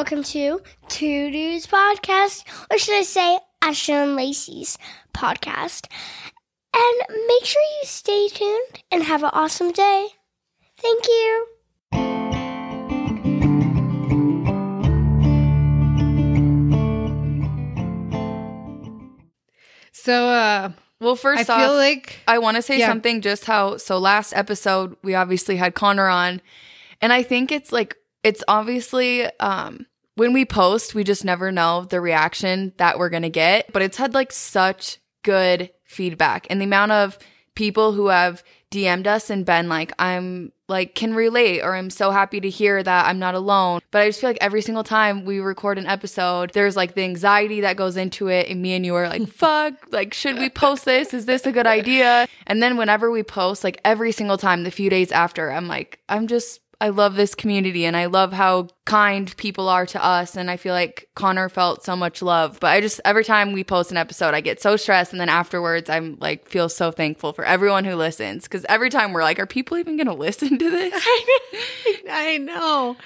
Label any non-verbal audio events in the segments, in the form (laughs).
welcome to Two Dudes Podcast, or should I say, Ashton and Lacey's podcast. And make sure you stay tuned and have an awesome day. Thank you. So, uh, Well, first I off, feel like I want to say Yeah. something just how so last episode we obviously had Connor on and I think it's like it's obviously um when we post we just never know the reaction that we're going to get but it's had like such good feedback. And the amount of people who have DM'd us and been like I'm like can relate or I'm so happy to hear that I'm not alone. But I just feel like every single time we record an episode there's like the anxiety that goes into it and me and you are like (laughs) fuck like should we post this? Is this a good idea? And then whenever we post like every single time the few days after I'm like I'm just I love this community and I love how kind people are to us. And I feel like Connor felt so much love. But I just, every time we post an episode, I get so stressed. And then afterwards, I'm like, feel so thankful for everyone who listens. Cause every time we're like, are people even going to listen to this? (laughs) I know.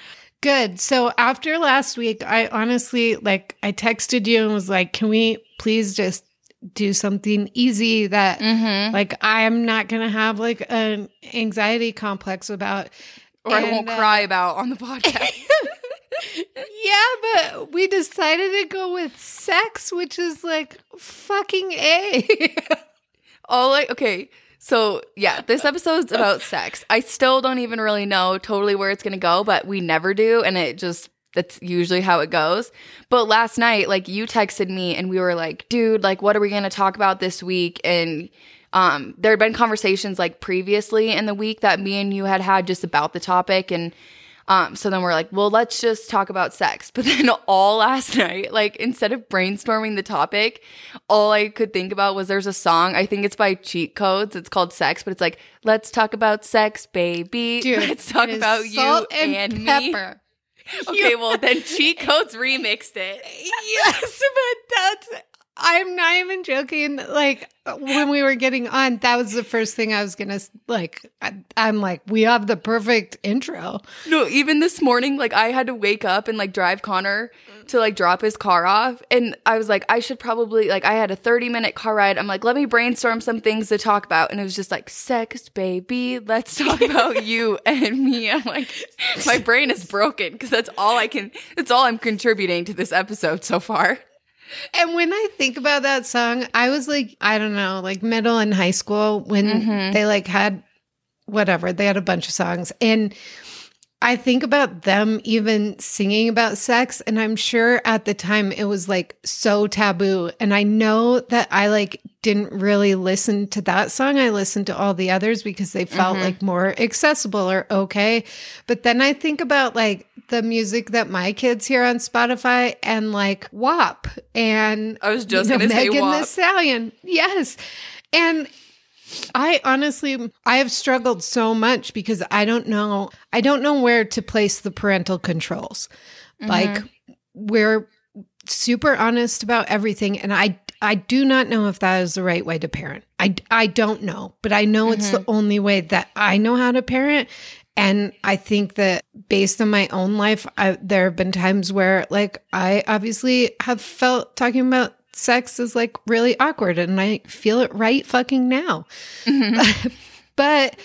Good. So after last week, I honestly like I texted you and was like, "Can we please just do something easy that mm-hmm. like I'm not going to have like an anxiety complex about." Or I won't uh, cry about on the (laughs) podcast. (laughs) Yeah, but we decided to go with sex, which is like fucking A. (laughs) All like, okay. So yeah, this episode's about sex. I still don't even really know totally where it's gonna go, but we never do, and it just that's usually how it goes. But last night, like you texted me and we were like, dude, like what are we gonna talk about this week? And um there had been conversations like previously in the week that me and you had had just about the topic and um, so then we're like, well, let's just talk about sex. (laughs) But then all last night, like instead of brainstorming the topic, all I could think about was there's a song. I think it's by Cheat Codes. It's called Sex, but it's like, let's talk about sex, baby. (laughs) Dude, let's talk about you salt and, me. (laughs) Okay, well then Cheat Codes remixed it. yes, but that's I'm not even joking. Like when we were getting on, that was the first thing I was gonna like. I, I'm like, we have the perfect intro. No, even this morning, like I had to wake up and like drive Connor mm. to like drop his car off. And I was like, I should probably, like, I had a 30 minute car ride. I'm like, let me brainstorm some things to talk about. And it was just like, sex, baby. Let's talk (laughs) about you and me. I'm like, my brain is broken because that's all I can, that's all I'm contributing to this episode so far. And when I think about that song, I was like, I don't know, like middle and high school when Mhm. they like had whatever, they had a bunch of songs. And I think about them even singing about sex. And I'm sure at the time it was like so taboo. And I know that I like didn't really listen to that song. I listened to all the others because they felt Mhm. like more accessible or okay. But then I think about like the music that my kids hear on Spotify and like WAP and I was just you know, going to say Megan Thee Stallion. Yes. And I honestly I have struggled so much because I don't know I don't know where to place the parental controls. Mm-hmm. Like we're super honest about everything and I I do not know if that is the right way to parent. I I don't know, but I know it's the mm-hmm. only way that I know how to parent and I think that based on my own life, I, there have been times where, like, I obviously have felt talking about sex is like really awkward, and I feel it right fucking now. Mm-hmm. (laughs) but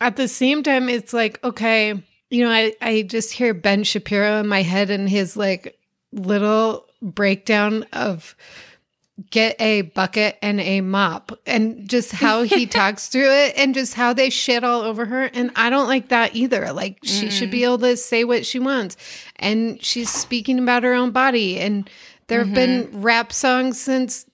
at the same time, it's like, okay, you know, I, I just hear Ben Shapiro in my head and his like little breakdown of get a bucket and a mop and just how he (laughs) talks through it and just how they shit all over her and i don't like that either. Like she should be mm. able to say what she wants and she's speaking about her own body and there have been rap songs since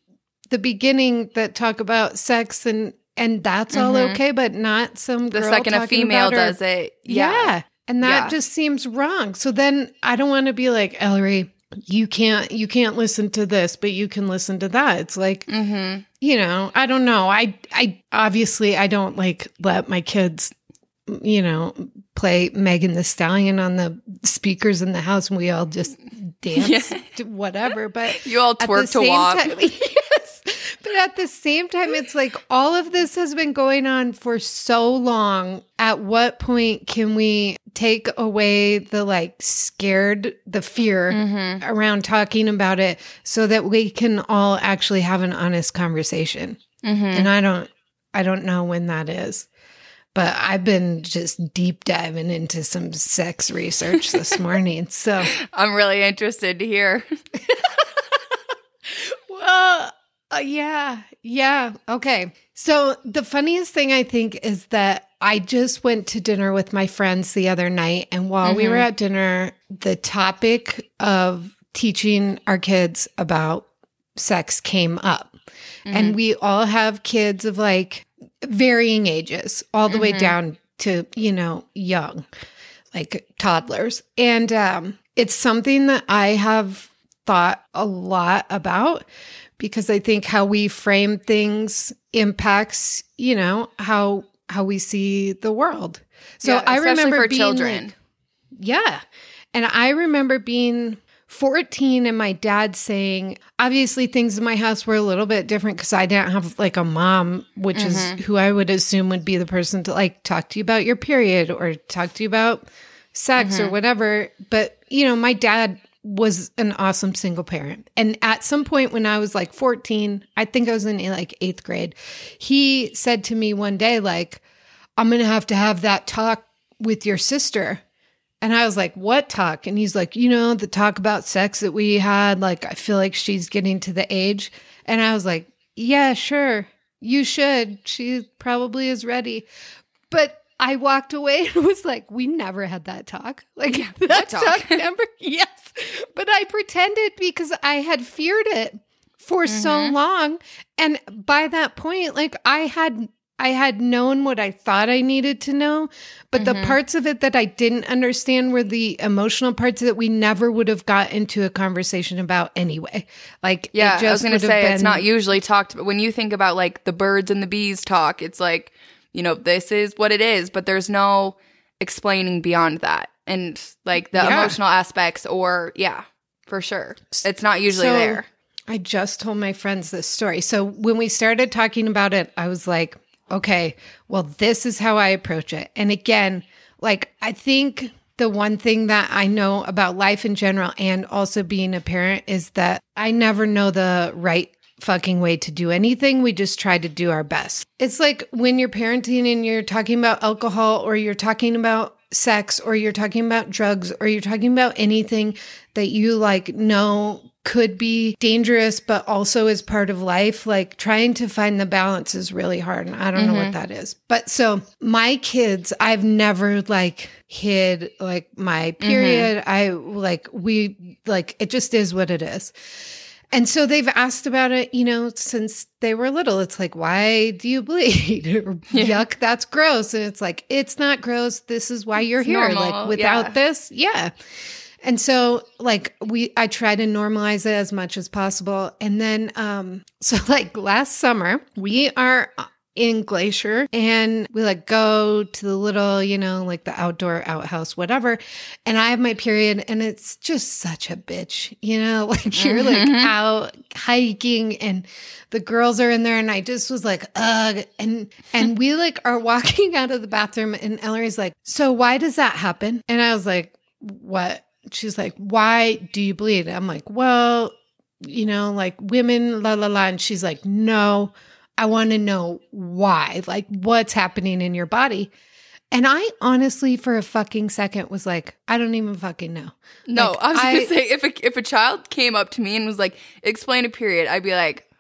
the beginning that talk about sex and and that's all Mhm. okay but not some The girl second a female her- does it. yeah. Yeah. And that Yeah. just seems wrong. So then I don't want to be like, Ellery, you can't you can't listen to this, but you can listen to that. It's like, Mm-hmm. you know, I don't know. I I obviously I don't like let my kids, you know, play Megan Thee Stallion on the speakers in the house and we all just dance (laughs) Yeah. whatever. But (laughs) You all twerk to WAP. time- (laughs) yes. But at the same time, it's like all of this has been going on for so long. At what point can we take away the like scared, the fear Mm-hmm. around talking about it so that we can all actually have an honest conversation? Mm-hmm. And I don't, I don't know when that is. But I've been just deep diving into some sex research this (laughs) morning. So, I'm really interested to hear. (laughs) well, uh, yeah, yeah. Okay. So, the funniest thing I think is that I just went to dinner with my friends the other night. And while we were at dinner, the topic of teaching our kids about sex came up. And we all have kids of like varying ages, all the way down to, you know, young, like toddlers. And um, it's something that I have thought a lot about because I think how we frame things impacts, you know, how how we see the world. So Yeah, I remember for being children. like- yeah. And I remember being 14 and my dad saying, obviously things in my house were a little bit different because I didn't have like a mom, which is mm-hmm. who I would assume would be the person to like talk to you about your period or talk to you about sex or mm-hmm. whatever. But, you know, my dad was an awesome single parent. And at some point when I was like 14, I think I was in like eighth grade, he said to me one day, like, I'm going to have to have that talk with your sister. And I was like, what talk? And he's like, you know, the talk about sex that we had. Like, I feel like she's getting to the age. And I was like, yeah, sure. You should. She probably is ready. But I walked away (laughs) and was like, we never had that talk. (laughs) Like, that what talk. talk? never. (laughs) Yes. But I pretended because I had feared it for so Mm-hmm. long. And by that point, like, I had. I had known what I thought I needed to know, but the Mm-hmm. parts of it that I didn't understand were the emotional parts that we never would have got into a conversation about anyway. Like, it Yeah, I was going to say it's been- not usually talked But When you think about like the birds and the bees talk, it's like, you know, this is what it is, but there's no explaining beyond that. And like the Yeah. emotional aspects, or yeah, for sure. It's not usually So, there. I just told my friends this story. So when we started talking about it, I was like, okay, well, this is how I approach it. And again, like, I think the one thing that I know about life in general and also being a parent is that I never know the right fucking way to do anything. We just try to do our best. It's like when you're parenting and you're talking about alcohol or you're talking about sex or you're talking about drugs or you're talking about anything that you like know could be dangerous but also is part of life like trying to find the balance is really hard and i don't know what mm-hmm. that is but so my kids i've never like hid like my mm-hmm. period i like we like it just is what it is and so they've asked about it, you know, since they were little. It's like, why do you bleed? (laughs) or yuck, that's gross. And it's like, it's not gross. This is why you're here. normal, Like without yeah. this, yeah. And so like we I try to normalize it as much as possible. And then um (laughs) so like last summer, we are in Glacier and we like go to the little, you know, like the outdoor outhouse, whatever. And I have my period and it's just such a bitch, you know, (laughs) like you're like out hiking and the girls are in there and I just was like, ugh. And and we (laughs) like are walking out of the bathroom and Ellery's like, so why does that happen? And I was like, what? She's like, why do you bleed? I'm like, well, you know, like women, la la la. And she's like, no, I want to know why, like what's happening in your body. And I honestly, for a fucking second, was like, I don't even fucking know. No, Like, I was gonna say if a, if a child came up to me and was like, "Explain a period," I'd be like,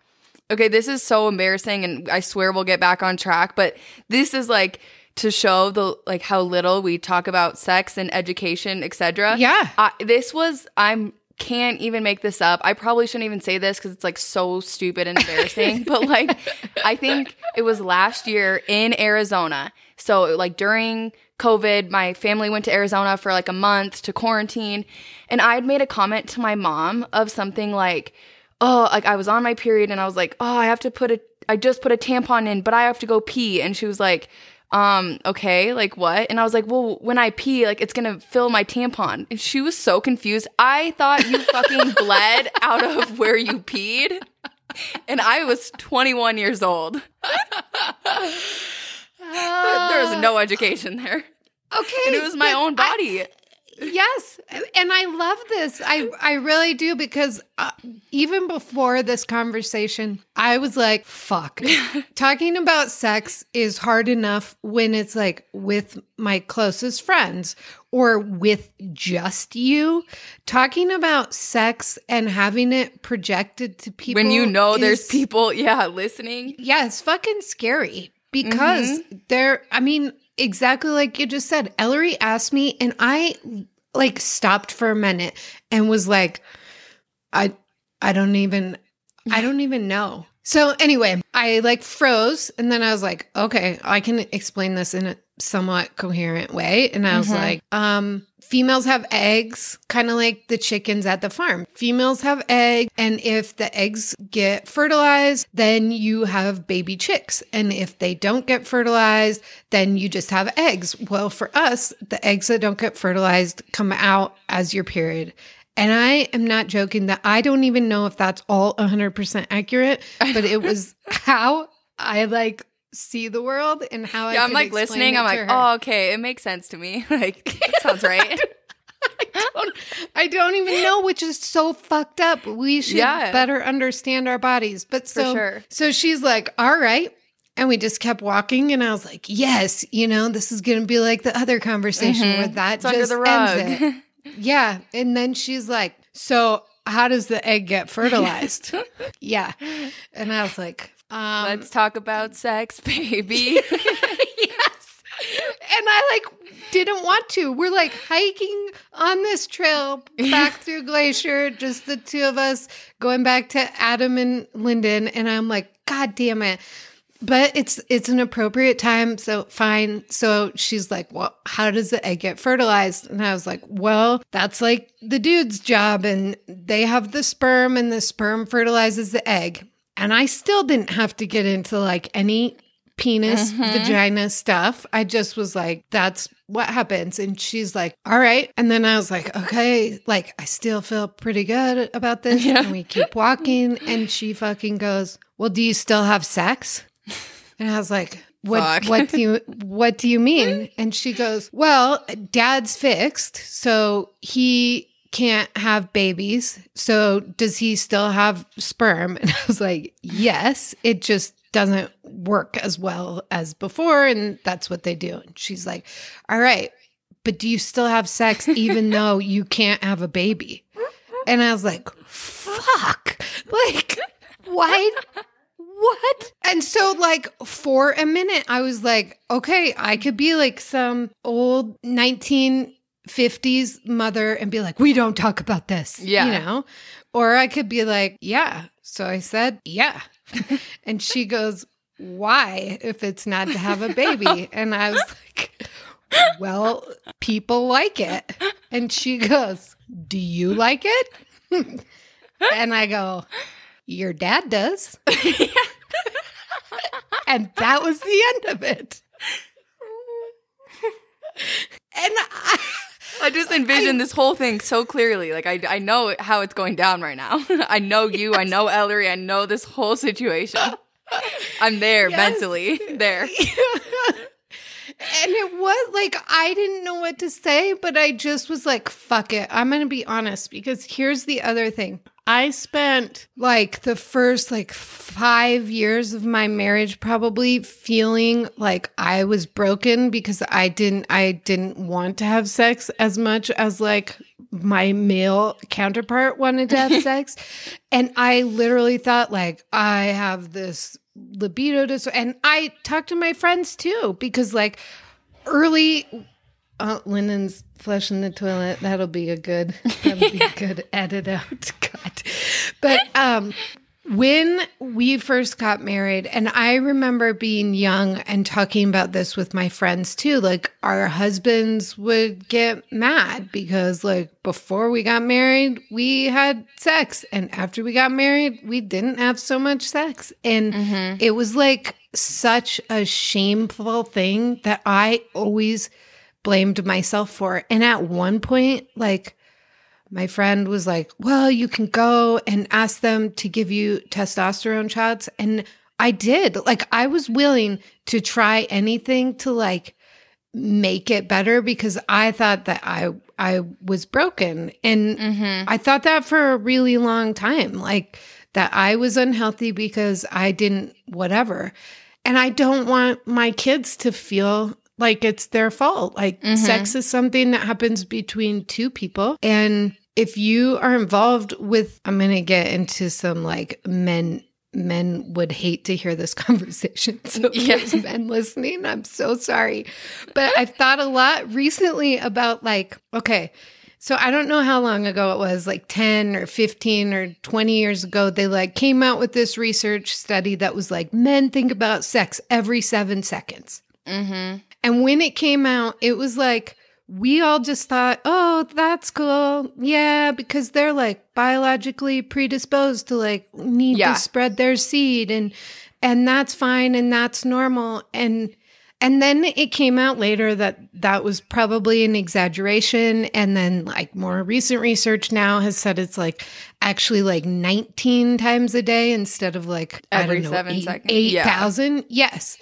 "Okay, this is so embarrassing," and I swear we'll get back on track. But this is like to show the like how little we talk about sex and education, etc. Yeah. I, this was I'm can't even make this up. I probably shouldn't even say this because it's like so stupid and (laughs) embarrassing. but like, I think it was last year in Arizona. So like during COVID, my family went to Arizona for like a month to quarantine, and I had made a comment to my mom of something like, "Oh, like I was on my period and I was like, oh, I have to put a, I just put a tampon in, but I have to go pee," and she was like um, okay, like what? And I was like, well, when I pee, like it's gonna fill my tampon. And she was so confused. I thought you (laughs) fucking bled out of where you peed. and I was 21 years old. there was no education there. Okay. And it was my own I- body. Yes, and I love this. I I really do because uh, even before this conversation, I was like, "Fuck." (laughs) Talking about sex is hard enough when it's like with my closest friends or with just you. Talking about sex and having it projected to people when you know there's people, yeah, listening. yeah, it's fucking scary because there, I mean, exactly like you just said, Ellery asked me, and I like stopped for a minute and was like, I, I don't even, I don't even know. So anyway, I like froze and then I was like, okay, I can explain this in a somewhat coherent way. And I was Mhm. like, um, females have eggs, kind of like the chickens at the farm. Females have eggs, and if the eggs get fertilized, then you have baby chicks. And if they don't get fertilized, then you just have eggs. Well, for us, the eggs that don't get fertilized come out as your period. And I am not joking that I don't even know if that's all 100% accurate, but it was how I like see the world and how I Yeah, I'm like explain listening. I'm like, her. oh, okay, it makes sense to me. (laughs) like, (laughs) sounds right. don't- I don't even know, which is so fucked up. We should Yeah. better understand our bodies. But so, sure. so she's like, all right. And we just kept walking, and I was like, yes, you know, this is going to be like the other conversation Mhm. where that It's just ends it. (laughs) Yeah. And then she's like, so how does the egg get fertilized? yeah. And I was like, um, Let's talk about sex, (laughs) baby. (laughs) yes. And I like didn't want to. We're like hiking on this trail back through Glacier, just the two of us going back to Adam and Lyndon. And I'm like, God damn it. But it's it's an appropriate time, so fine. So she's like, "Well, how does the egg get fertilized?" And I was like, "Well, that's like the dude's job, and they have the sperm, and the sperm fertilizes the egg." And I still didn't have to get into like any penis, Mhm. vagina stuff. I just was like, that's what happens. And she's like, all right. And then I was like, okay, like I still feel pretty good about this. Yeah. And we keep walking. (laughs) And she fucking goes, well, do you still have sex? And I was like, what, Fuck. what do you, (laughs) what do you mean? And she goes, well, dad's fixed. So he can't have babies. So does he still have sperm? (laughs) And I was like, yes, it just doesn't work as well as before. And that's what they do. And she's like, all right, but do you still have sex (laughs) even though you can't have a baby? And I was like, fuck. Like, why? What? And so, like, for a minute, I was like, okay, I could be like some old 1950s mother and be like, we don't talk about this. Yeah. You know? Or I could be like, yeah. So I said, yeah. (laughs) and she goes, why if it's not to have a baby? (laughs) And I was like, well, people like it. And she goes, do you like it? (laughs) and I go, your dad does. and that was the end of it. And I, I just envision this whole thing so clearly. Like I, I know how it's going down right now. (laughs) I know you. I know Ellery. I know this whole situation. I'm there Yes. mentally. There. (laughs) and it was like I didn't know what to say, but I just was like, fuck it. I'm going to be honest because here's the other thing. I spent like the first like 5 years of my marriage probably feeling like I was broken because I didn't I didn't want to have sex as much as like my male counterpart wanted to have (laughs) sex. And I literally thought like I have this libido disorder. And I talked to my friends too because like early uh, Lyndon's flushing the toilet. That'll be a good. That'll be a (laughs) good edit out. (laughs) God, but um, when we first got married, and I remember being young and talking about this with my friends too. Like our husbands would get mad because, like, before we got married, we had sex, and after we got married, we didn't have so much sex, and Mm-hmm. it was like such a shameful thing that I always blamed myself for. And at one point, like my friend was like, Well, you can go and ask them to give you testosterone shots. And I did. Like, I was willing to try anything to like make it better because I thought that I I was broken. And Mm-hmm. I thought that for a really long time, like that I was unhealthy because I didn't whatever. And I don't want my kids to feel like it's their fault. Like Mhm. sex is something that happens between two people and if you are involved with I'm going to get into some like men men would hate to hear this (laughs) conversation. So there's men listening, I'm so sorry. But I've thought a lot recently about like, okay, so I don't know how long ago it was, like 10 or 15 or 20 years ago, they like came out with this research study that was like men think about sex every 7 seconds. Mm-hmm. And when it came out, it was like we all just thought, "Oh, that's cool." Yeah, because they're like biologically predisposed to like need Yeah. to spread their seed and and that's fine and that's normal and and then it came out later that that was probably an exaggeration and then like more recent research now has said it's like actually like 19 times a day instead of like Every I don't know, seven eight- seconds. Yeah. 8,000. Yes.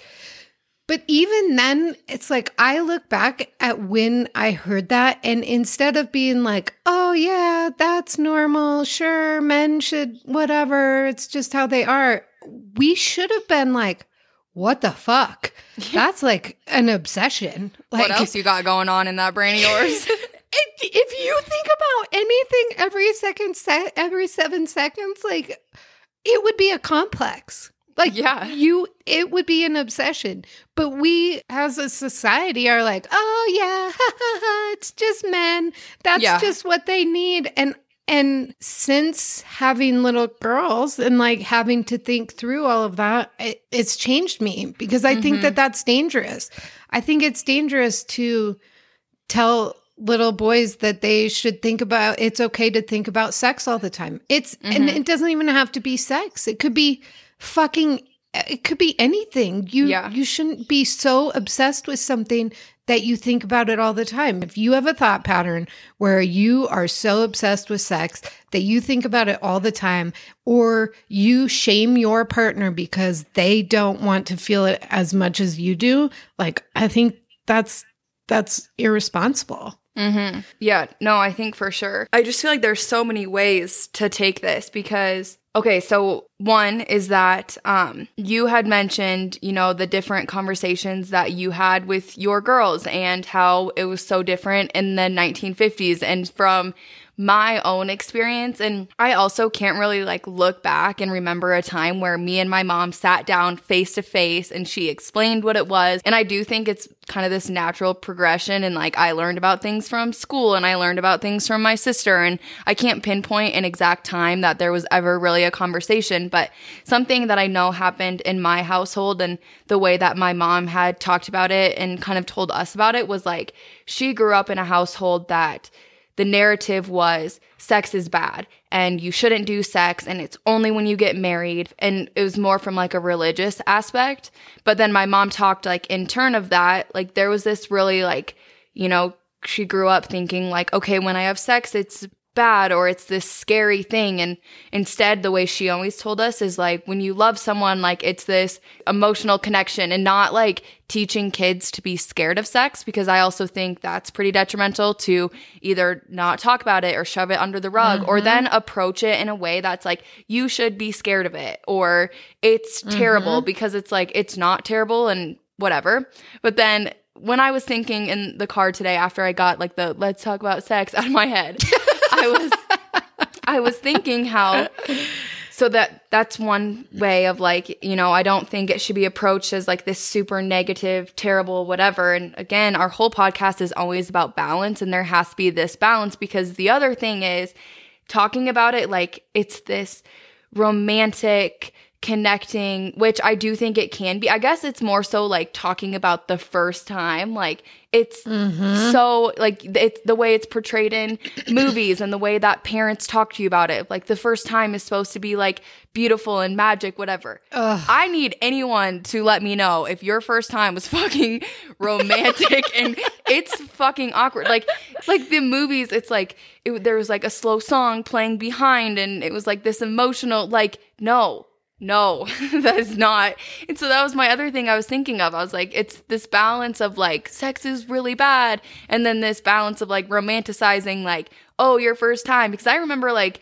But even then, it's like I look back at when I heard that, and instead of being like, oh, yeah, that's normal, sure, men should, whatever, it's just how they are, we should have been like, what the fuck? (laughs) That's like an obsession. Like, what else you got going on in that brain of (laughs) yours? if, you think about anything every second, se- every seven seconds, like it would be a complex. Like Yeah. you, it would be an obsession. But we, as a society, are like, oh yeah, (laughs) it's just men. That's Yeah. just what they need. And and since having little girls and like having to think through all of that, it, it's changed me because I think Mhm. that that's dangerous. I think it's dangerous to tell little boys that they should think about it's okay to think about sex all the time. It's and Mhm. it doesn't even have to be sex. It could be fucking it could be anything. You Yeah. you shouldn't be so obsessed with something that you think about it all the time. If you have a thought pattern where you are so obsessed with sex that you think about it all the time or you shame your partner because they don't want to feel it as much as you do, like I think that's that's irresponsible. Mm-hmm. Yeah, no, I think for sure. I just feel like there's so many ways to take this because okay, so one is that um you had mentioned, you know, the different conversations that you had with your girls and how it was so different in the 1950s and from my own experience. And I also can't really like look back and remember a time where me and my mom sat down face to face and she explained what it was. And I do think it's kind of this natural progression and like I learned about things from school and I learned about things from my sister. And I can't pinpoint an exact time that there was ever really a conversation but something that I know happened in my household and the way that my mom had talked about it and kind of told us about it was like she grew up in a household that the narrative was sex is bad and you shouldn't do sex and it's only when you get married. And it was more from like a religious aspect. But then my mom talked like in turn of that like there was this really like you know she grew up thinking like okay when i have sex it's bad or it's this scary thing. And instead the way she always told us is like when you love someone like it's this emotional connection and not like teaching kids to be scared of sex because i also think that's pretty detrimental to either not talk about it or shove it under the rug or mm-hmm. then approach it in a way that's like you should be scared of it or it's mm-hmm. terrible because it's like it's not terrible and whatever. But then when I was thinking in the car today after I got like the let's talk about sex (laughs) out of my head, I was I was thinking how so that that's one way of like, you know, I don't think it should be approached as like this super negative, terrible whatever. And again, our whole podcast is always about balance and there has to be this balance because the other thing is talking about it like it's this romantic connecting, which I do think it can be. I guess it's more so like talking about the first time. Like it's Mm-hmm. so like it's the way it's portrayed in (clears throat) movies and the way that parents talk to you about it. Like the first time is supposed to be like beautiful and magic, whatever. Ugh. I need anyone to let me know if your first time was (laughs) fucking romantic and it's fucking awkward. Like, like the movies, it's like it, there was like a slow song playing behind, and it was like this emotional. Like, no, no, (laughs) that is not. And so that was my other thing I was thinking of. I was like, it's this balance of like sex is really bad, and then this balance of like romanticizing, like, oh, your first time. Because I remember like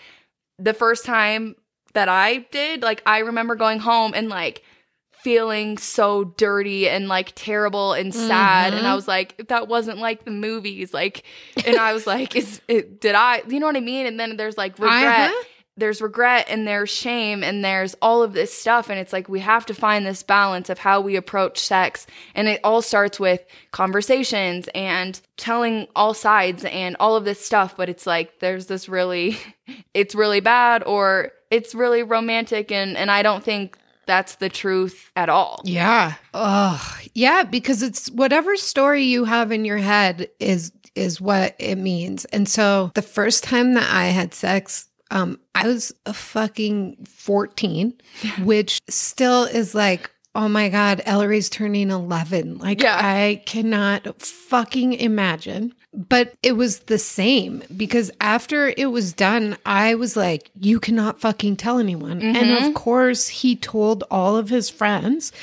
the first time that I did, like, I remember going home and like feeling so dirty and like terrible and sad. And I was like, that wasn't like the movies, like, and I was like, is it, did I, you know what I mean? And then there's like (laughs) regret. Uh-huh. There's regret and there's shame and there's all of this stuff. And it's like we have to find this balance of how we approach sex. And it all starts with conversations and telling all sides and all of this stuff. But it's like there's this really, (laughs) it's really bad or it's really romantic. And, and I don't think that's the truth at all. Yeah. Oh, yeah, because it's whatever story you have in your head is is what it means. And so the first time that I had sex, um I was a fucking 14, which still is like Oh my God, Ellery's turning 11. Like, Yeah. I cannot fucking imagine. But it was the same because after it was done, I was like, you cannot fucking tell anyone. And of course, he told all of his friends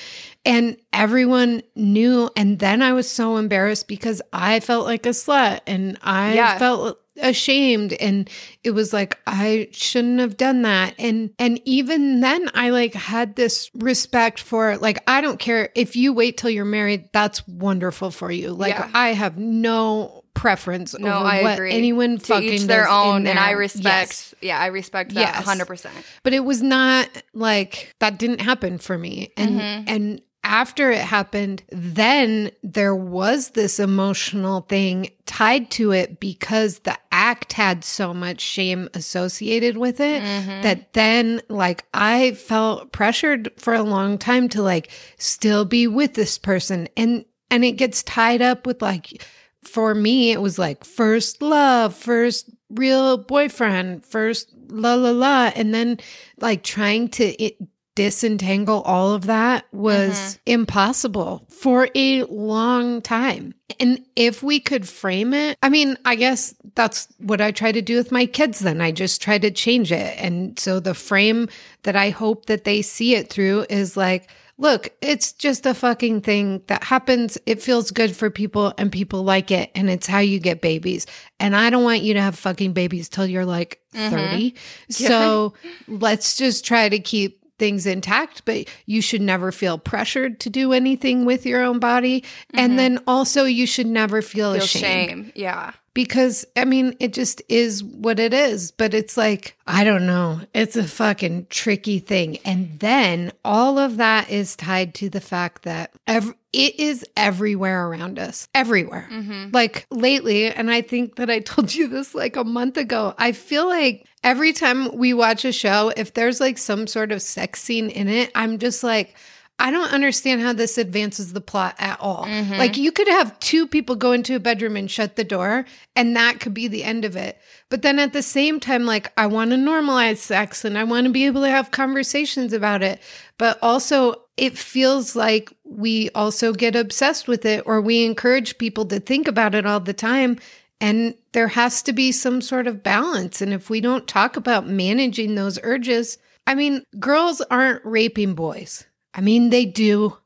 and everyone knew. And then I was so embarrassed because I felt like a slut and I Yeah. felt ashamed and it was like I shouldn't have done that and and even then I like had this respect for like I don't care if you wait till you're married that's wonderful for you like Yeah. I have no preference No, over I what agree. anyone to fucking each their own, and I respect. Yes. Yeah, I respect that Yes. hundred percent. but it was not like that didn't happen for me and Mhm. and after it happened then there was this emotional thing tied to it because the act had so much shame associated with it Mhm. that then like I felt pressured for a long time to like still be with this person and and it gets tied up with like for me it was like first love first real boyfriend first la la la and then like trying to it, disentangle all of that was impossible for a long time and if we could frame it i mean i guess that's what i try to do with my kids then i just try to change it and so the frame that i hope that they see it through is like look, it's just a fucking thing that happens. It feels good for people and people like it. And it's how you get babies. And I don't want you to have fucking babies till you're like Mhm. 30. So let's just try to keep things intact, but you should never feel pressured to do anything with your own body. And mm-hmm. then also, you should never feel, Feel ashamed shame. Yeah. Because I mean, it just is what it is. But it's like, I don't know. It's a fucking tricky thing. And then all of that is tied to the fact that ev- it is everywhere around us, everywhere. Mm-hmm. Like lately, and I think that I (laughs) told you this like a month ago, I feel like every time we watch a show, if there's like some sort of sex scene in it, I'm just like, I don't understand how this advances the plot at all. Mhm. Like you could have two people go into a bedroom and shut the door and that could be the end of it. But then at the same time like I want to normalize sex and I want to be able to have conversations about it. But also it feels like we also get obsessed with it or we encourage people to think about it all the time and there has to be some sort of balance and if we don't talk about managing those urges, I mean, girls aren't raping boys. I mean, they do,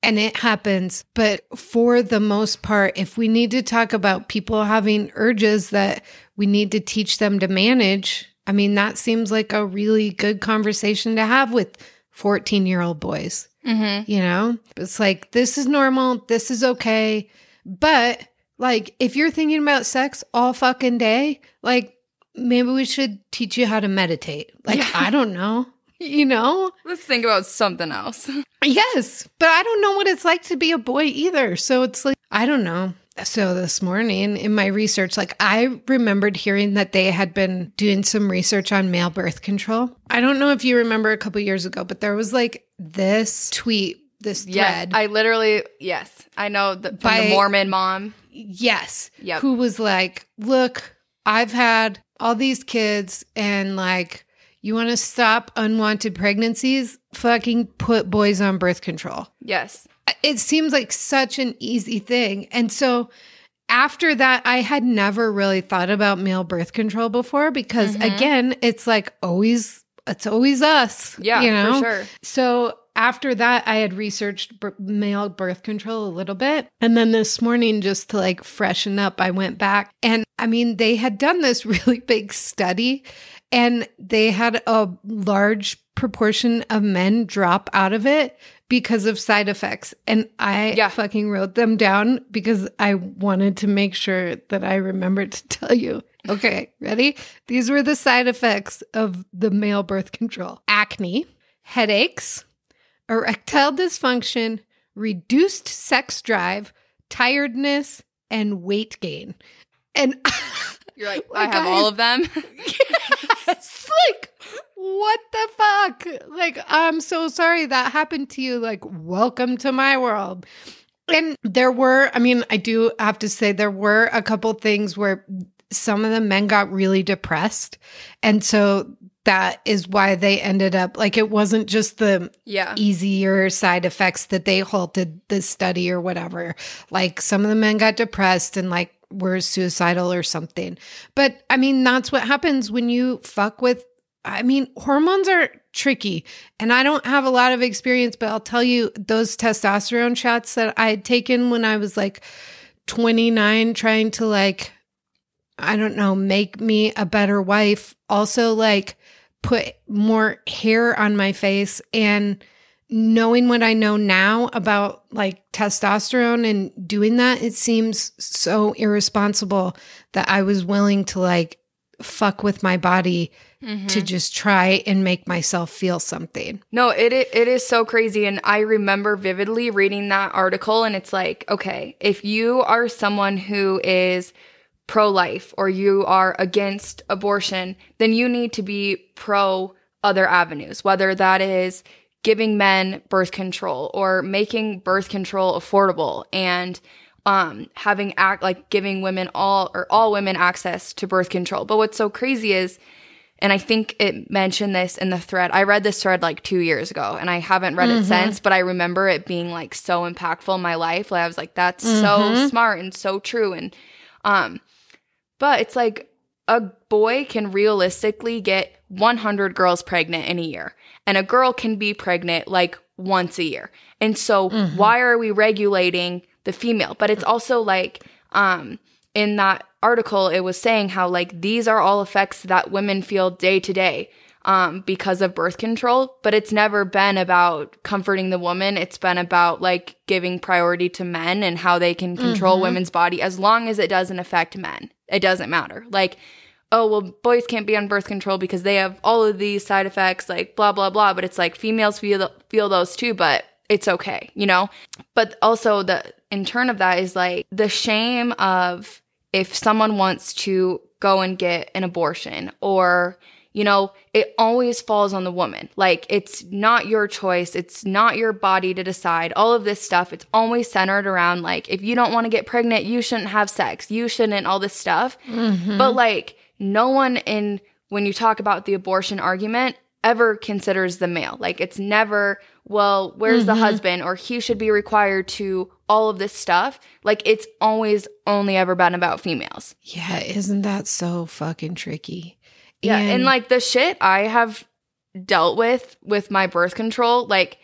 and it happens. But for the most part, if we need to talk about people having urges that we need to teach them to manage, I mean, that seems like a really good conversation to have with 14 year old boys. Mm-hmm. You know, it's like, this is normal, this is okay. But like, if you're thinking about sex all fucking day, like, maybe we should teach you how to meditate. Like, Yeah. I don't know. You know? Let's think about something else. (laughs) Yes, but I don't know what it's like to be a boy either. So it's like, I don't know. So this morning in my research, like I remembered hearing that they had been doing some research on male birth control. I don't know if you remember a couple years ago, but there was like this tweet, this Yeah. I literally yes, I know the, By- the Mormon mom. yes. Yep. Who was like, look, I've had all these kids and like, you want to stop unwanted pregnancies? Fucking put boys on birth control. Yes, it seems like such an easy thing. And so after that, I had never really thought about male birth control before because Mhm. again, it's like always, it's always us. yeah, you know? for sure. So after that, I had researched b- male birth control a little bit. And then this morning, just to like freshen up, I went back. And I mean, they had done this (laughs) really big study and they had a large proportion of men drop out of it because of side effects. And I Yeah. fucking wrote them down because I wanted to make sure that I remembered to (laughs) tell you. Okay, ready? These were the side effects of the male birth control acne, headaches, erectile dysfunction, reduced sex drive, tiredness, and weight gain. And (laughs) You're like, Like I have I- all of them. (laughs) like what the fuck? Like I'm so sorry that happened to you. Like welcome to my world. And there were, I mean, I do have to say there were a couple things where some of the men got really depressed. And so that is why they ended up like it wasn't just the yeah, easier side effects that they halted the study or whatever. Like some of the men got depressed and like were suicidal or something. But I mean, that's what happens when you fuck with. I mean, hormones are tricky. And I don't have a lot of experience, but I'll tell you those testosterone shots that I had taken when I was like 29, trying to like, I don't know, make me a better wife. Also, like, put more hair on my face and knowing what I know now about like testosterone and doing that, it seems so irresponsible that I was willing to like fuck with my body Mhm. to just try and make myself feel something. No, it it is so crazy and I remember vividly reading that article and it's like, okay, if you are someone who is pro-life or you are against abortion, then you need to be pro other avenues, whether that is giving men birth control or making birth control affordable and um having act like giving women all or all women access to birth control. But what's so crazy is and I think it mentioned this in the thread. I read this thread like two years ago and I haven't read it since, but I remember it being like so impactful in my life. Like I was like, that's so smart and so true. And um, but it's like a boy can realistically get 100 girls pregnant in a year, and a girl can be pregnant like once a year. And so, why are we regulating the female? But it's also like, um, in that article, it was saying how like these are all effects that women feel day to day. Um, because of birth control, but it's never been about comforting the woman. It's been about like giving priority to men and how they can control women's body as long as it doesn't affect men. It doesn't matter. Like, oh, well, boys can't be on birth control because they have all of these side effects, like blah, blah, blah. But it's like females feel, feel those too, but it's okay, you know? But also, the in turn of that is like the shame of if someone wants to go and get an abortion or, you know, it always falls on the woman. Like it's not your choice. It's not your body to decide. All of this stuff, it's always centered around like, if you don't want to get pregnant, you shouldn't have sex. You shouldn't, all this stuff. Mm-hmm. But like, no one in, when you talk about the abortion argument, ever considers the male. Like it's never, well, where's the mm-hmm. husband or he should be required to all of this stuff. Like it's always only ever been about females. Yeah, isn't that so fucking tricky? Yeah, and, like the shit I have dealt with with my birth control, like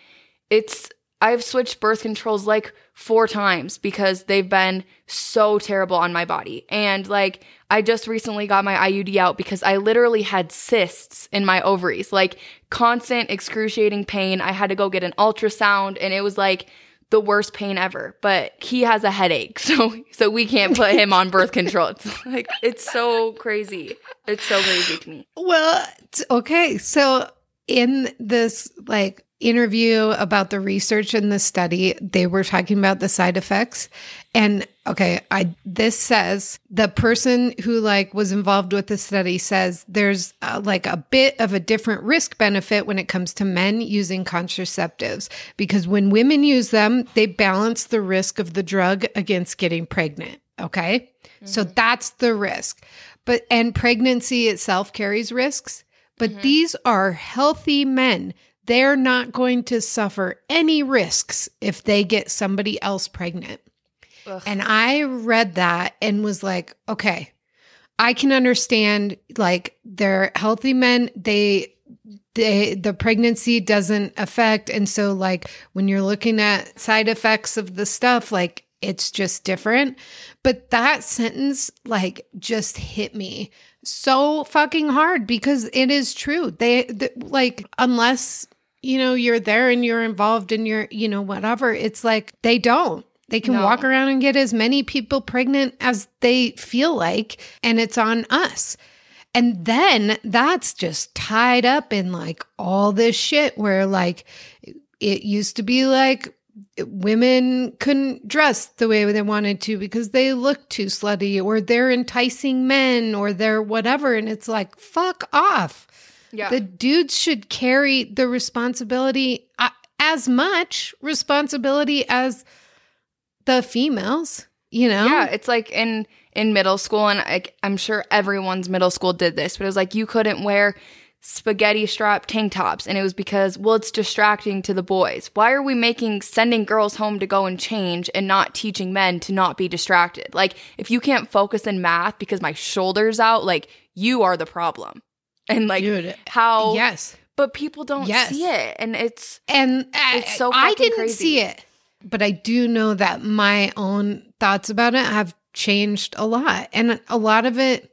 it's I've switched birth controls like four times because they've been so terrible on my body. And like I just recently got my IUD out because I literally had cysts in my ovaries, like constant excruciating pain. I had to go get an ultrasound and it was like the worst pain ever. But he has a headache, (laughs) so so we can't put him on birth control. It's (laughs) like it's so crazy. It's so crazy to me. Well, okay. So in this like interview about the research and the study, they were talking about the side effects. And okay, I this says the person who like was involved with the study says there's uh, like a bit of a different risk benefit when it comes to men using contraceptives because when women use them, they balance the risk of the drug against getting pregnant. Okay. So that's the risk. But, and pregnancy itself carries risks, but these are healthy men. They're not going to suffer any risks if they get somebody else pregnant. Ugh. And I read that and was like, okay, I can understand like they're healthy men. They, they, the pregnancy doesn't affect. And so, like, when you're looking at side effects of the stuff, like, it's just different. But that sentence, like, just hit me so fucking hard because it is true. They, th- like, unless, you know, you're there and you're involved and you're, you know, whatever, it's like they don't. They can No. walk around and get as many people pregnant as they feel like, and it's on us. And then that's just tied up in like all this shit where like it used to be like women couldn't dress the way they wanted to because they look too slutty or they're enticing men or they're whatever. And it's like, fuck off. Yeah. The dudes should carry the responsibility, uh, as much responsibility as the females, you know? Yeah, it's like in in middle school, and I, I'm sure everyone's middle school did this, but it was like you couldn't wear spaghetti strap tank tops, and it was because well, it's distracting to the boys. Why are we making sending girls home to go and change and not teaching men to not be distracted? Like if you can't focus in math because my shoulders out, like you are the problem, and like Dude, how Yes. but people don't Yes. see it, and it's And I, It's so I didn't crazy. see it, but I do know that my own thoughts about it have changed a lot. And a lot of it,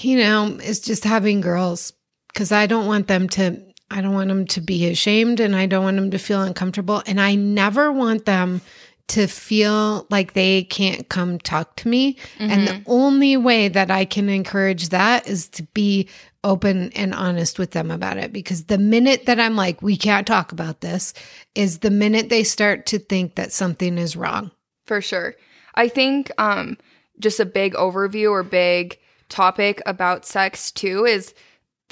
you know, is just having girls because I don't want them to, I don't want them to be ashamed and I don't want them to feel uncomfortable. And I never want them to feel like they can't come talk to me. And the only way that I can encourage that is to be open and honest with them about it. Because the minute that I'm like, we can't talk about this, is the minute they start to think that something is wrong. For sure. I think um just a big overview or big topic about sex too is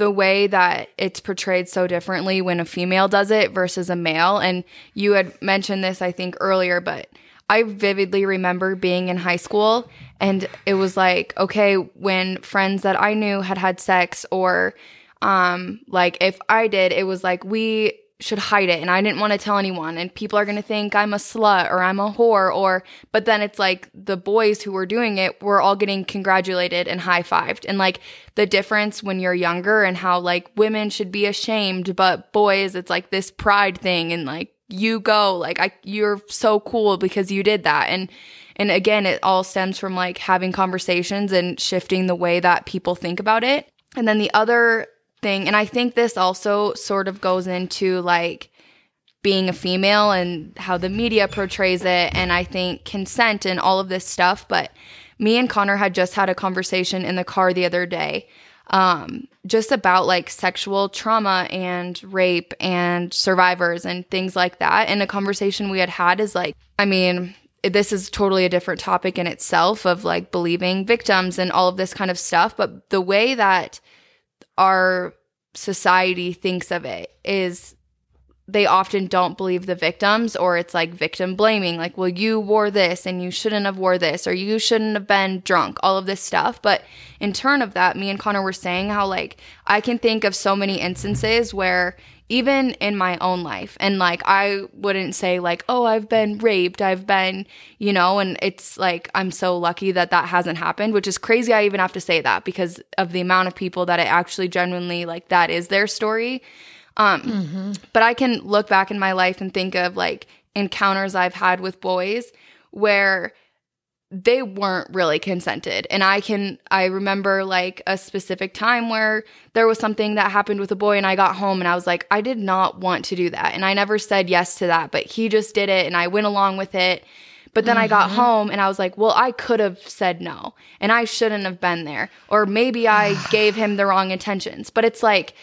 the way that it's portrayed so differently when a female does it versus a male. And you had mentioned this, I think, earlier, but I vividly remember being in high school and it was like, okay, when friends that I knew had had sex or um like if I did, it was like we should hide it and I didn't want to tell anyone and people are going to think I'm a slut or I'm a whore or but then it's like the boys who were doing it were all getting congratulated and high-fived and like the difference when you're younger and how like women should be ashamed but boys it's like this pride thing and like you go like I you're so cool because you did that and and again it all stems from like having conversations and shifting the way that people think about it and then the other thing. And i think this also sort of goes into like being a female and how the media portrays it and i think consent and all of this stuff. But me and connor had just had a conversation in the car the other day um, just about like sexual trauma and rape and survivors and things like that. And a conversation we had had is like i mean this is totally a different topic in itself of like believing victims and all of this kind of stuff. But the way that our society thinks of it is they often don't believe the victims or it's like victim blaming like well you wore this and you shouldn't have wore this or you shouldn't have been drunk all of this stuff. But in turn of that me and connor were saying how like i can think of so many instances where even in my own life. And like i wouldn't say like oh i've been raped. I've been you know? And it's like i'm so lucky that that hasn't happened which is crazy i even have to say that because of the amount of people that it actually genuinely like that is their story. Um but i can look back in my life and think of like encounters i've had with boys where they weren't really consented. And i can i remember like a specific time where there was something that happened with a boy and i got home and i was like i did not want to do that. And i never said yes to that but he just did it and i went along with it. But then i got mm-hmm. home and i was like well i could have said no and i shouldn't have been there. Or maybe i (sighs) gave him the wrong intentions. But it's like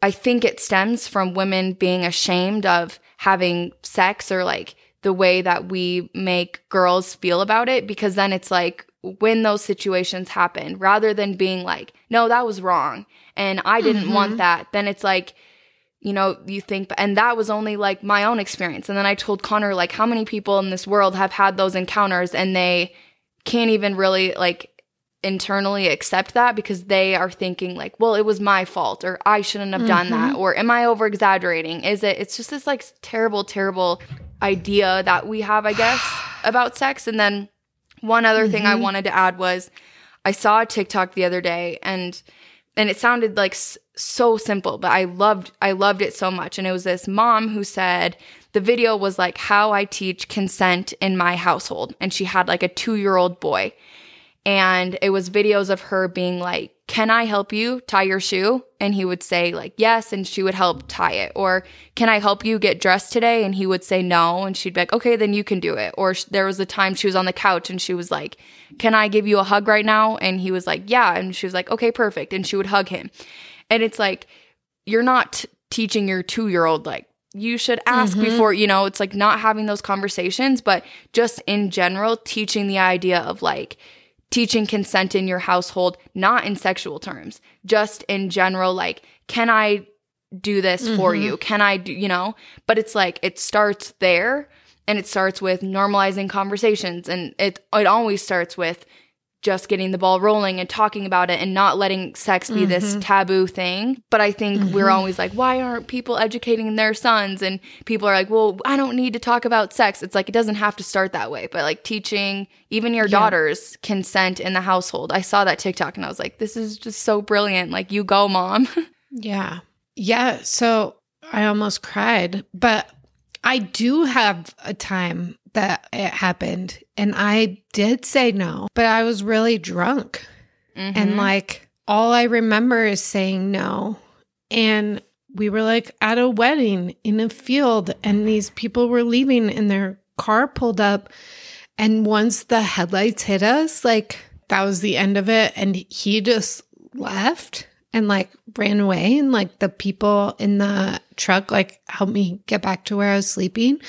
I think it stems from women being ashamed of having sex or like the way that we make girls feel about it because then it's like when those situations happen rather than being like no that was wrong and I didn't Mm-hmm. want that then it's like you know you think and that was only like my own experience. And then I told Connor like how many people in this world have had those encounters and they can't even really like internally accept that because they are thinking like well it was my fault or i shouldn't have done that or am i over exaggerating is it it's just this like terrible terrible idea that we have i guess (sighs) about sex. And then one other thing i mm-hmm. wanted to add was i saw a tiktok the other day and and it sounded like s- so simple but i loved i loved it so much. And it was this mom who said the video was like how i teach consent in my household. And she had like a 2 year old boy and it was videos of her being like can i help you tie your shoe? And he would say like yes and she would help tie it. Or can i help you get dressed today? And he would say no and she'd be like okay then you can do it. Or sh- there was a time she was on the couch and she was like can i give you a hug right now? And he was like yeah and she was like okay perfect and she would hug him. And it's like you're not teaching your 2 year old like you should ask mm-hmm. before you know it's like not having those conversations but just in general teaching the idea of like teaching consent in your household, not in sexual terms, just in general, like, can I do this for mm-hmm. you? Can I do, you know? But it's like, it starts there and it starts with normalizing conversations. And it, it always starts with just getting the ball rolling and talking about it and not letting sex be this mm-hmm. taboo thing. But I think we're mm-hmm. always like, why aren't people educating their sons? And people are like, well, I don't need to talk about sex. It's like, it doesn't have to start that way, but like teaching even your daughters consent in the household. I saw that TikTok and I was like, this is just so brilliant. Like, you go, mom. (laughs) Yeah. Yeah. So I almost cried, but I do have a time that it happened and I did say no, but I was really drunk. And mm-hmm. like all I remember is saying no. And we were like at a wedding in a field and these people were leaving and their car pulled up. And once the headlights hit us, like that was the end of it. And he just left and like ran away. And like the people in the truck like helped me get back to where I was sleeping.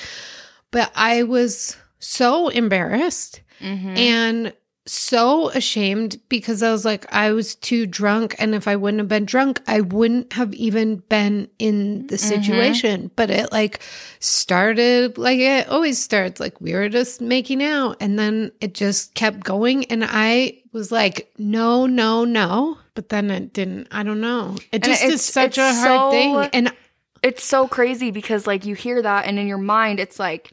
But I was so embarrassed Mm-hmm. and so ashamed because I was like, I was too drunk. And if I wouldn't have been drunk, I wouldn't have even been in the situation. But it like started like it always starts. Like we were just making out and then it just kept going. And I was like, no, no, no. But then it didn't. I don't know. It just it's- is such it's a hard so- thing. And it's so crazy because like you hear that and in your mind it's like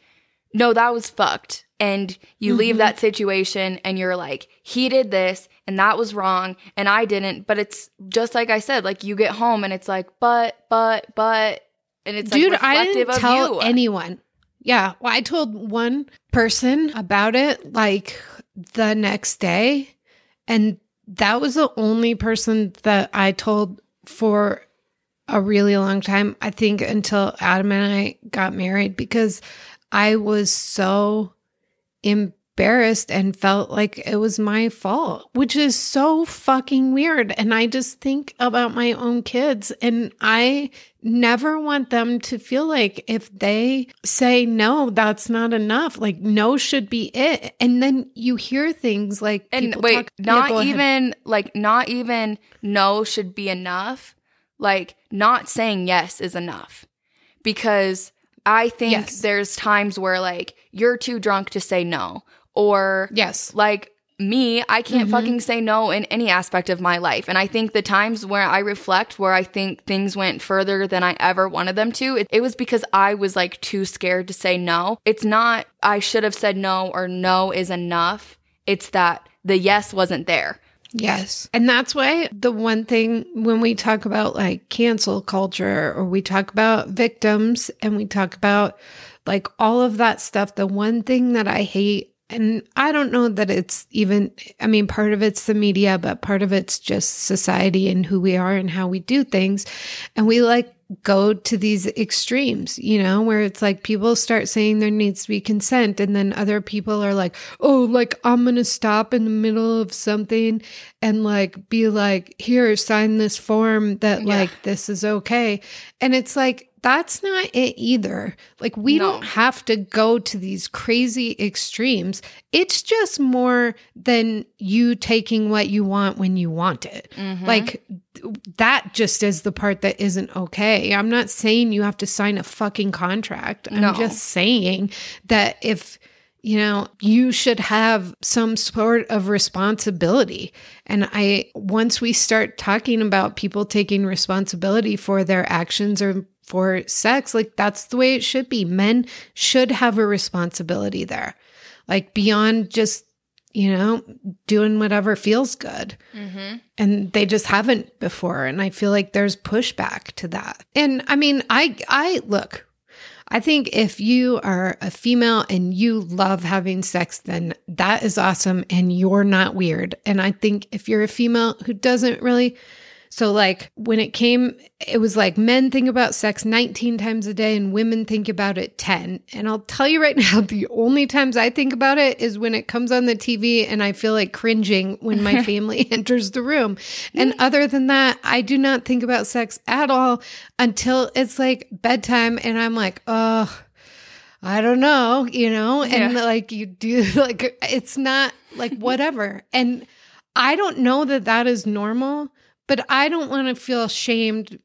no that was fucked and you leave mm-hmm. that situation and you're like he did this and that was wrong and I didn't but it's just like I said like you get home and it's like but but but and it's Dude, like I didn't tell you anyone. Yeah. Well, I told one person about it like the next day. And that was the only person that I told for a really long time. I think until Adam and I got married because I was so embarrassed and felt like it was my fault, which is so fucking weird. And I just think about my own kids and I never want them to feel like if they say no, that's not enough. Like no should be it. And then you hear things like and people wait talk- Yeah, not ahead. even like not even no should be enough like not saying yes is enough because i think Yes. there's times where like you're too drunk to say no or Yes. like me i can't Mhm. fucking say no in any aspect of my life and i think the times where i reflect where i think things went further than i ever wanted them to it, it was because i was like too scared to say no it's not i should have said no or no is enough it's that the yes wasn't there Yes. And that's why the one thing when we talk about like cancel culture or we talk about victims and we talk about like all of that stuff, the one thing that I hate, and I don't know that it's even, I mean, part of it's the media, but part of it's just society and who we are and how we do things. And we like go to these extremes, you know, where it's like people start saying there needs to be consent and then other people are like, "Oh, like I'm going to stop in the middle of something and like be like, "Here, sign this form that Yeah. like this is okay." And it's like that's not it either. Like we No. don't have to go to these crazy extremes. It's just more than you taking what you want when you want it. Mhm. Like that just is the part that isn't okay. I'm not saying you have to sign a fucking contract. I'm No. just saying that if you know, you should have some sort of responsibility. And I, once we start talking about people taking responsibility for their actions or for sex, like that's the way it should be. Men should have a responsibility there, like beyond just, you know, doing whatever feels good. Mhm. and they just haven't before. And i feel like there's pushback to that. And i mean i i look i think if you are a female and you love having sex then that is awesome and you're not weird. And i think if you're a female who doesn't really so like when it came it was like men think about sex 19 times a day and women think about it 10 and i'll tell you right (laughs) now the only times i think about it is when it comes on the tv and i feel like cringing when my (laughs) family (laughs) enters the room and other than that i do not think about sex at all until it's like bedtime and i'm like oh I don't know, you know, and Yeah. like you do, like it's not like whatever. and I don't know that that is normal, but I don't want to feel shamed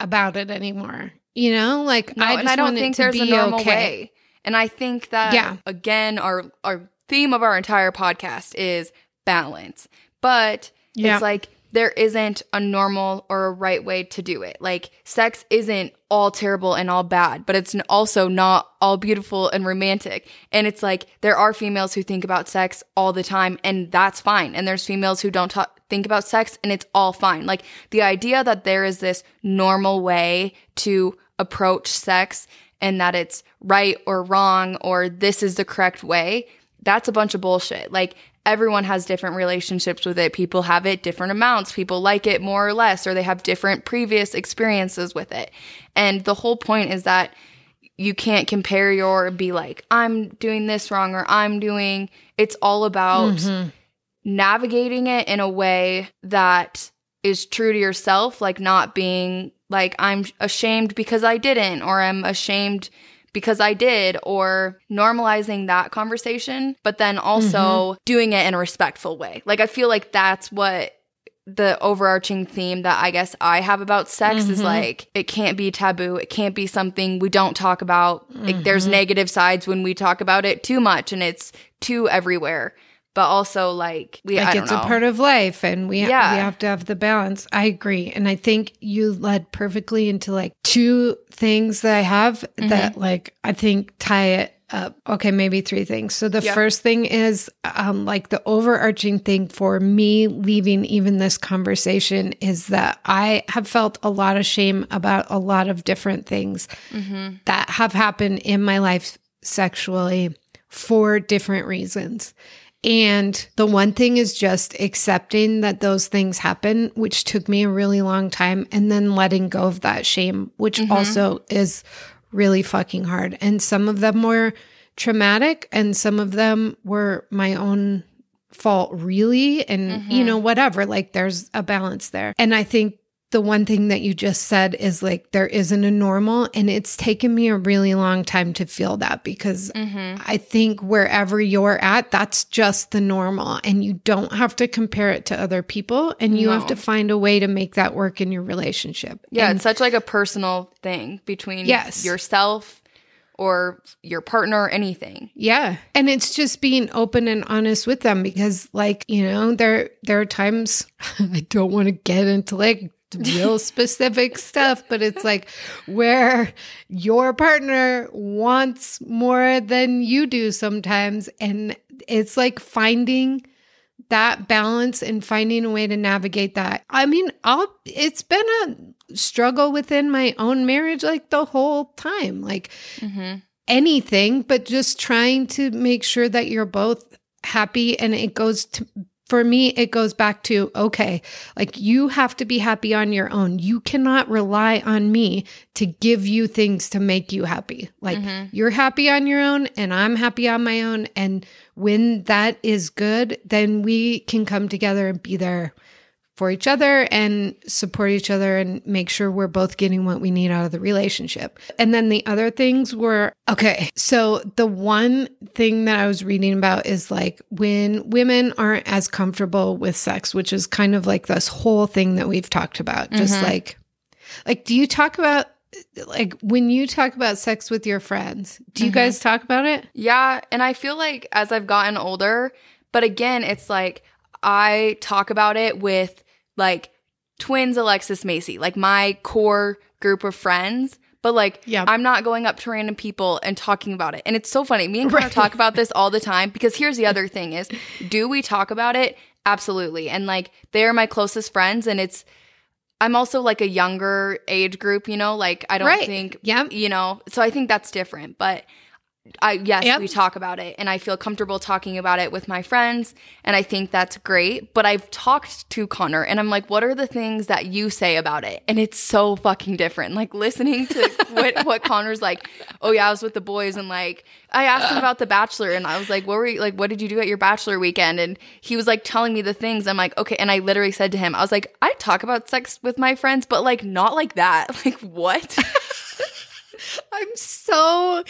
about it anymore. You know, like No, I and I don't think there's a normal okay. way. And I think that Yeah. again, our our theme of our entire podcast is balance. But Yeah. it's like there isn't a normal or a right way to do it. Like sex isn't all terrible and all bad, but it's also not all beautiful and romantic. And it's like there are females who think about sex all the time and that's fine. And there's females who don't think about sex and it's all fine. Like the idea that there is this normal way to approach sex and that it's right or wrong or this is the correct way, that's a bunch of bullshit. Like everyone has different relationships with it. People have it different amounts. People like it more or less, or they have different previous experiences with it. And the whole point is that you can't compare your be like, I'm doing this wrong or I'm doing it's all about Mhm. navigating it in a way that is true to yourself, like not being like, I'm ashamed because I didn't, or I'm ashamed because I did, or normalizing that conversation, but then also doing it in a respectful way. Like, I feel like that's what the overarching theme that I guess I have about sex is Mhm. like it can't be taboo. It can't be something we don't talk about. Like there's negative sides when we talk about it too much and it's too everywhere. But also like we I like it's know. a part of life and we, Yeah. we have to have the balance i agree and i think you led perfectly into like two things that i have Mm-hmm. that like i think tie it up okay maybe three things so the Yeah. first thing is um like the overarching thing for me leaving even this conversation is that i have felt a lot of shame about a lot of different things Mhm. that have happened in my life sexually for different reasons. And the one thing is just accepting that those things happen, which took me a really long time, and then letting go of that shame, which mm-hmm. also is really fucking hard. And some of them were traumatic, and some of them were my own fault, really. And, you mm-hmm. know, whatever, like there's a balance there. And I think the one thing that you just said is like there isn't a normal and it's taken me a really long time to feel that because Mhm. I think wherever you're at that's just the normal and you don't have to compare it to other people and you have to find a way to make that work in your relationship. Yeah, And it's such like a personal thing between Yes. yourself or your partner or anything. Yeah. And it's just being open and honest with them because like, you know, there there are times (laughs) I don't want to get into like real (laughs) specific stuff, but it's like where your partner wants more than you do sometimes and it's like finding that balance and finding a way to navigate that. I mean, I'll it's been a struggle within my own marriage like the whole time. Like Mm-hmm. anything, but just trying to make sure that you're both happy and it goes to for me, it goes back to okay, like you have to be happy on your own. You cannot rely on me to give you things to make you happy. Like mm-hmm. you're happy on your own, and I'm happy on my own. And when that is good, then we can come together and be there for each other and support each other and make sure we're both getting what we need out of the relationship. And then the other things were okay. So the one thing that I was reading about is like when women aren't as comfortable with sex, which is kind of like this whole thing that we've talked about. Just mm-hmm. like like do you talk about like when you talk about sex with your friends, do you mm-hmm. guys talk about it? Yeah, and I feel like as I've gotten older, but again, it's like I talk about it with like twins Alexis Macy, like my core group of friends. But like. I'm not going up to random people and talking about it. And it's so funny. Me and Connor Right. talk about this (laughs) all the time because here's the other thing is, do we talk about it? Absolutely. And like, they are my closest friends. And it's, I'm also like a younger age group, you know, like I don't Right. think, Yep. you know, so I think that's different. But I yes, Yep. we talk about it and I feel comfortable talking about it with my friends and I think that's great. But I've talked to Connor and I'm like, what are the things that you say about it? And it's so fucking different. Like listening to (laughs) what, what Connor's like, oh yeah, I was with the boys and like I asked him about the bachelor and I was like, what were you like what did you do at your bachelor weekend? And he was like telling me the things. I'm like, okay, and I literally said to him, I was like, I talk about sex with my friends, but like not like that. (laughs) Like what? (laughs) I'm so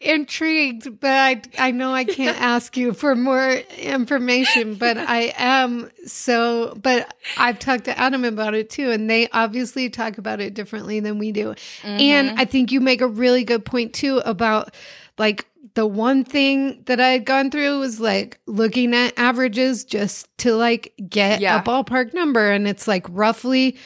intrigued, but I, I know I can't (laughs) ask you for more information, but I am so, but I've talked to Adam about it too, and they obviously talk about it differently than we do. And mm-hmm. I think you make a really good point too about like, the one thing that I had gone through was like looking at averages just to like get Yeah. a ballpark number. And it's like roughly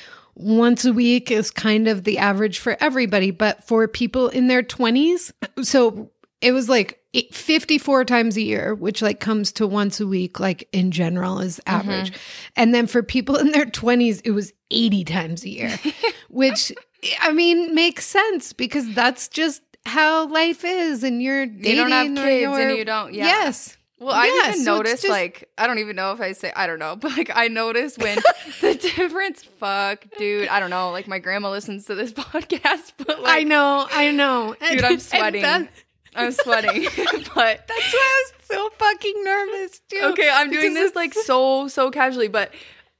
once a week is kind of the average for everybody. But for people in their 20s, so it was like 54 times a year, which like comes to once a week, like in general is mm-hmm. average. And then for people in their 20s, it was 80 times a year, (laughs) which I mean makes sense because that's just how life is. And you're dating You don't have or kids and you don't- yeah. Yes. Well, I Yeah, even so noticed, just- like, I don't even know if I say, I don't know, (laughs) but like, I noticed when (laughs) the difference, fuck, dude, I don't know, like, my grandma listens to this (laughs) podcast, but like, I know, I know. dude, I'm sweating. that- I'm sweating, but that's why I was so fucking nervous too. okay, I'm doing this like so, so casually, but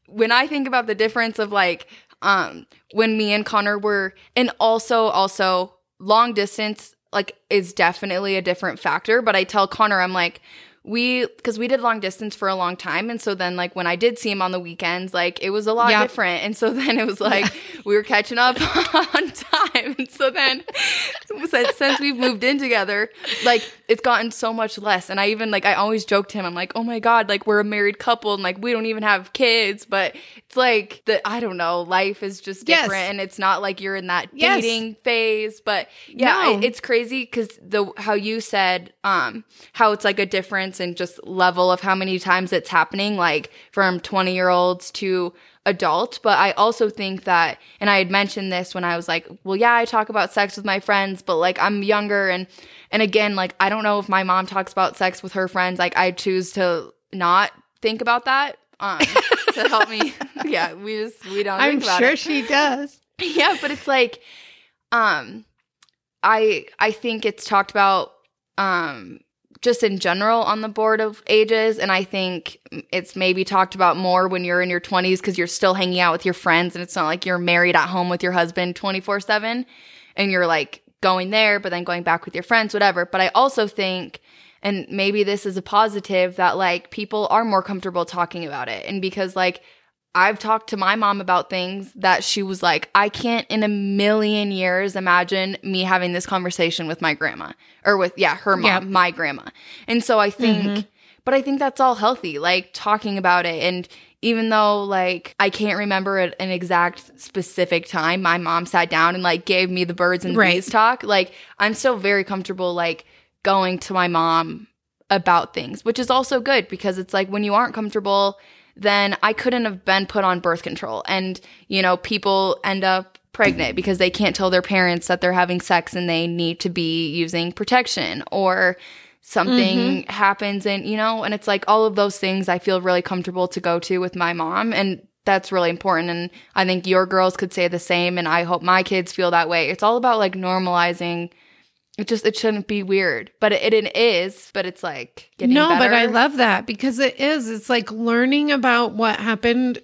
when I think about the difference of like, um, when me and Connor were, and also, also long distance, like, is definitely a different factor, but I tell Connor, I'm like, we because we did long distance for a long time and so then like when i did see him on the weekends like it was a lot Yeah. different and so then it was like we were catching up (laughs) on time and so then since, since we've moved in together like it's gotten so much less and i even like i always joked to him i'm like oh my god like we're a married couple and like we don't even have kids but it's like the i don't know life is just Yes. different and it's not like you're in that Yes. dating phase but yeah I- No. it's crazy because the how you said um how it's like a difference in just level of how many times it's happening like from 20 year olds to adult. But i also think that and i had mentioned this when i was like well yeah i talk about sex with my friends but like i'm younger. And and again like i don't know if my mom talks about sex with her friends. Like i choose to not think about that um (laughs) to help me. (laughs) Yeah we just we don't I'm sure it. she does. (laughs) yeah but it's like um i i think it's talked about um just in general on the board of ages and i think it's maybe talked about more when you're in your 20s because you're still hanging out with your friends and it's not like you're married at home with your husband 24 7 and you're like going there but then going back with your friends whatever. But i also think and maybe this is a positive that like people are more comfortable talking about it. And because like I've talked to my mom about things that she was like, I can't in a million years imagine me having this conversation with my grandma or with, yeah, her mom, Yeah. my grandma. And so I mm-hmm. think, but I think that's all healthy, like talking about it. And even though like I can't remember an exact specific time, my mom sat down and like gave me the birds and Right. bees talk, like I'm still very comfortable like going to my mom about things, which is also good because it's like when you aren't comfortable, then I couldn't have been put on birth control. And, you know, people end up pregnant because they can't tell their parents that they're having sex and they need to be using protection or something mm-hmm. happens and you know and it's like all of those things i feel really comfortable to go to with my mom. And that's really important. And i think your girls could say the same. And i hope my kids feel that way. It's all about like normalizing it just it shouldn't be weird but it, it is but it's like getting no, but I love that because it is. It's like learning about what happened,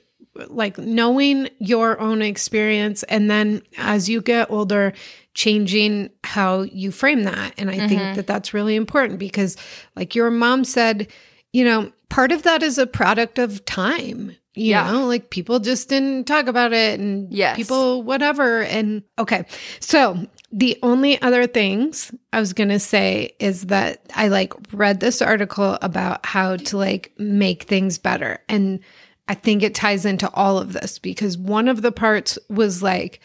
like knowing your own experience. And then as you get older, changing how you frame that. And I think mm-hmm. that that's really important because, like your mom said, you know, part of that is a product of time. You Yeah. know, like people just didn't talk about it and Yes. people, whatever. And okay. So the only other things I was going to say is that I like read this article about how to like make things better. And I think it ties into all of this because one of the parts was like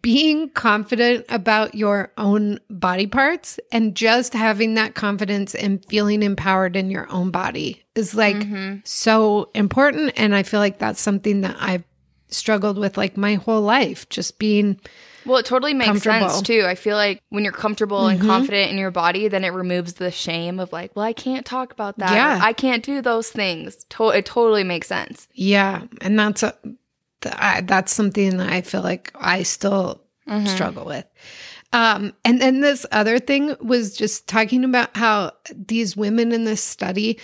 being confident about your own body parts and just having that confidence and feeling empowered in your own body is like mm-hmm. so important. And I feel like that's something that I've struggled with like my whole life, just being well it totally makes sense too. I feel like when you're comfortable and confident in your body then it removes the shame of like well i can't talk about that. Yeah. i can't do those things. To- it totally makes sense. Yeah, and that's a th- I, that's something that I feel like I still struggle with. Um, and then this other thing was just talking about how these women in this study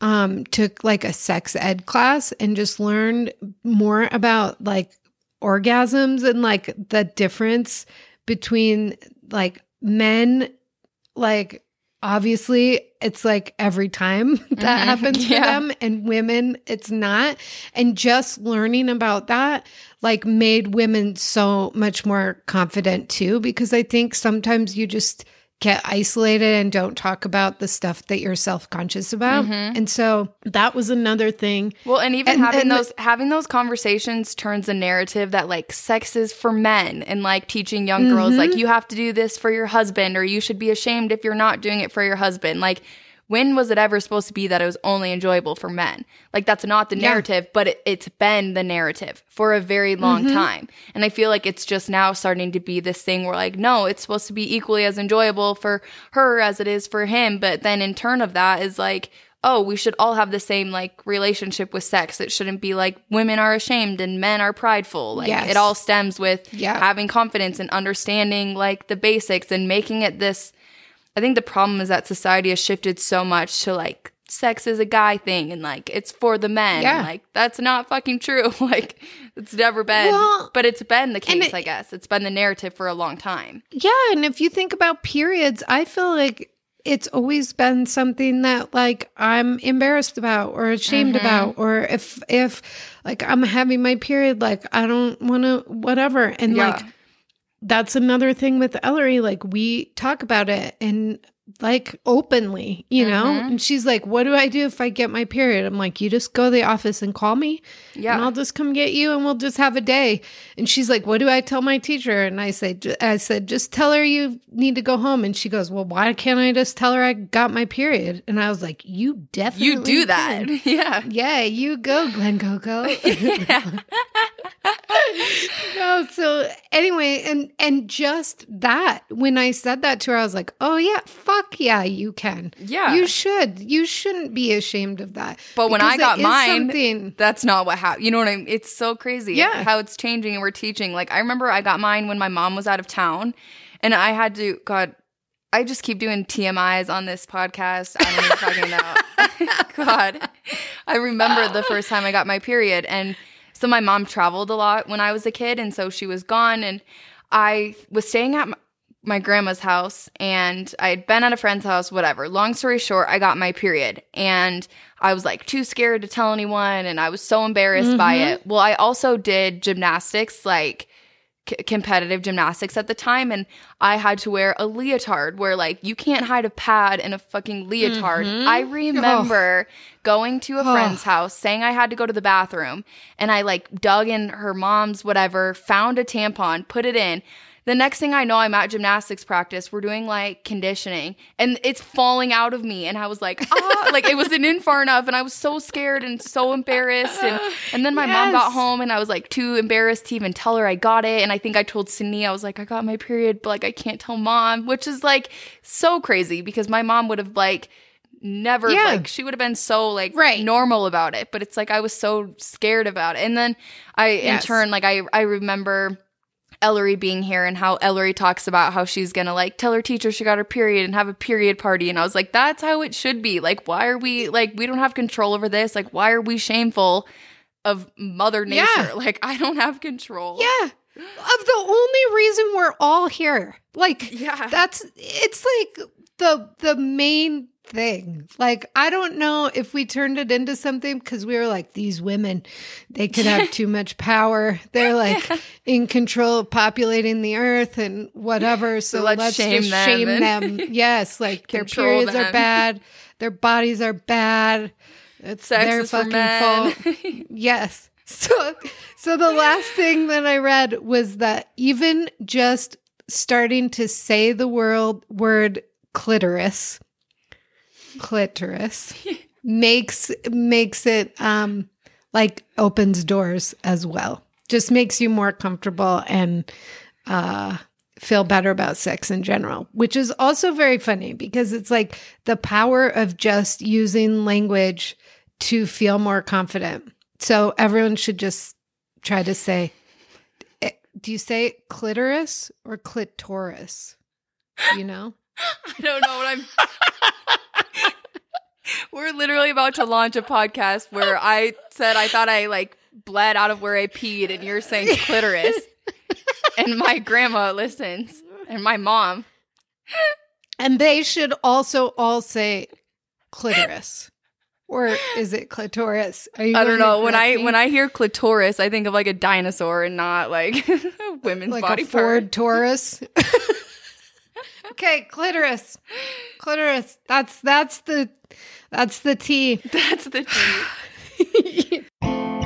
um, took like a sex ed class and just learned more about like orgasms and like the difference between like men like obviously it's like every time (laughs) that Mhm. happens for Yeah. them and women it's not and just learning about that like made women so much more confident too because i think sometimes you just get isolated and don't talk about the stuff that you're self-conscious about and so that was another thing Well, and even And- having and- those having those conversations turns a narrative that like sex is for men and like teaching young girls like Mm-hmm. you have to do this for your husband or you should be ashamed if you're not doing it for your husband. Like when was it ever supposed to be that it was only enjoyable for men? Like that's not the Yeah. narrative, but it, it's been the narrative for a very long Mm-hmm. time. And I feel like it's just now starting to be this thing where like no, it's supposed to be equally as enjoyable for her as it is for him, but then in turn of that is like oh, we should all have the same like relationship with sex. It shouldn't be like women are ashamed and men are prideful. Like Yes. it all stems with Yeah. having confidence and understanding like the basics and making it this. I think the problem is that society has shifted so much to like sex is a guy thing and like it's for the men. Yeah. Like that's not fucking true. (laughs) like it's never been. Well, but it's been the case, it- I guess. It's been the narrative for a long time. Yeah, and if you think about periods, I feel like it's always been something that like I'm embarrassed about or ashamed Mm-hmm. about or if if like I'm having my period like I don't want to whatever and Yeah. like that's another thing with Ellery like we talk about it and like openly, you know? Mhm. And she's like, "What do I do if I get my period?" I'm like, "You just go to the office and call me." Yeah. and I'll just come get you and we'll just have a day. And she's like, What do I tell my teacher? And I say, I said, just tell her you need to go home. And she goes, Well, why can't I just tell her I got my period? And I was like, You definitely you do that. can." (laughs) yeah. Yeah, you go, Glenn Coco. (laughs) (laughs) no, so anyway, and and just that, when I said that to her, I was like, Oh yeah, fuck yeah, you can. Yeah. You should. You shouldn't be ashamed of that. But when I got mine, something that's not what happened. You know what I mean? It's so crazy Yeah. how it's changing and we're teaching. Like I remember I got mine when my mom was out of town and I had to God I just keep doing TMIs on this podcast. I don't even fucking know. (laughs) God. I remember the first time I got my period and so my mom traveled a lot when I was a kid and so she was gone and I was staying at my, grandma's house and I had been at a friend's house, whatever. Long story short, I got my period and I was like too scared to tell anyone and I was so embarrassed by mm-hmm. it. Well, I also did gymnastics, like c- competitive gymnastics at the time and I had to wear a leotard where like you can't hide a pad in a fucking leotard. Mm-hmm. I oh. remember going to a oh. friend's house saying I had to go to the bathroom and I like dug in her mom's whatever, found a tampon, put it in. The next thing I know, I'm at gymnastics practice. We're doing like conditioning and it's falling out of me. And I was like, ah, (laughs) like it wasn't in far enough. And I was so scared and so embarrassed. And, and then my mom got home and I was like too embarrassed to even tell her I got it. And I think I told Sydney, I was like, I got my period, but like I can't tell mom, which is like so crazy because my mom would have like, never Yeah. like she would have been so like Right. normal about it but it's like i was so scared about it and then i in turn like i i remember ellery being here and how ellery talks about how she's gonna like tell her teacher she got her period and have a period party and i was like that's how it should be like why are we like we don't have control over this like why are we shameful of mother nature Yeah. (laughs) like i don't have control Yeah. Of the only reason we're all here. Like yeah that's it's like the the main thing. Like I don't know if we turned it into something cuz we were like these women they could have (laughs) too much power. They're like in control of populating the earth and whatever. So, let's let's, shame just them shame and- them. (laughs) Yes, like their periods are bad. Their bodies are bad. It's sex their fucking fault. (laughs) Yes. So so the last thing that I read was that even just starting to say the word word clitoris clitoris makes makes it um like opens doors as well. Just makes you more comfortable and uh feel better about sex in general, which is also very funny because it's like the power of just using language to feel more confident. So everyone should just try to say, eh, do you say clitoris or clitoris? You know? (laughs) I don't know what I'm. (laughs) We're literally about to launch a podcast where I said I thought I like bled out of where I peed, and you're saying clitoris, (laughs) and my grandma listens, and my mom. And they should also all say clitoris. Or is it clitoris? Are you I don't know when I me? when I hear clitoris, I think of like a dinosaur and not like a women's like body a Ford part. Taurus. Okay, clitoris. Clitoris. That's that's the that's the T. That's the T. (laughs)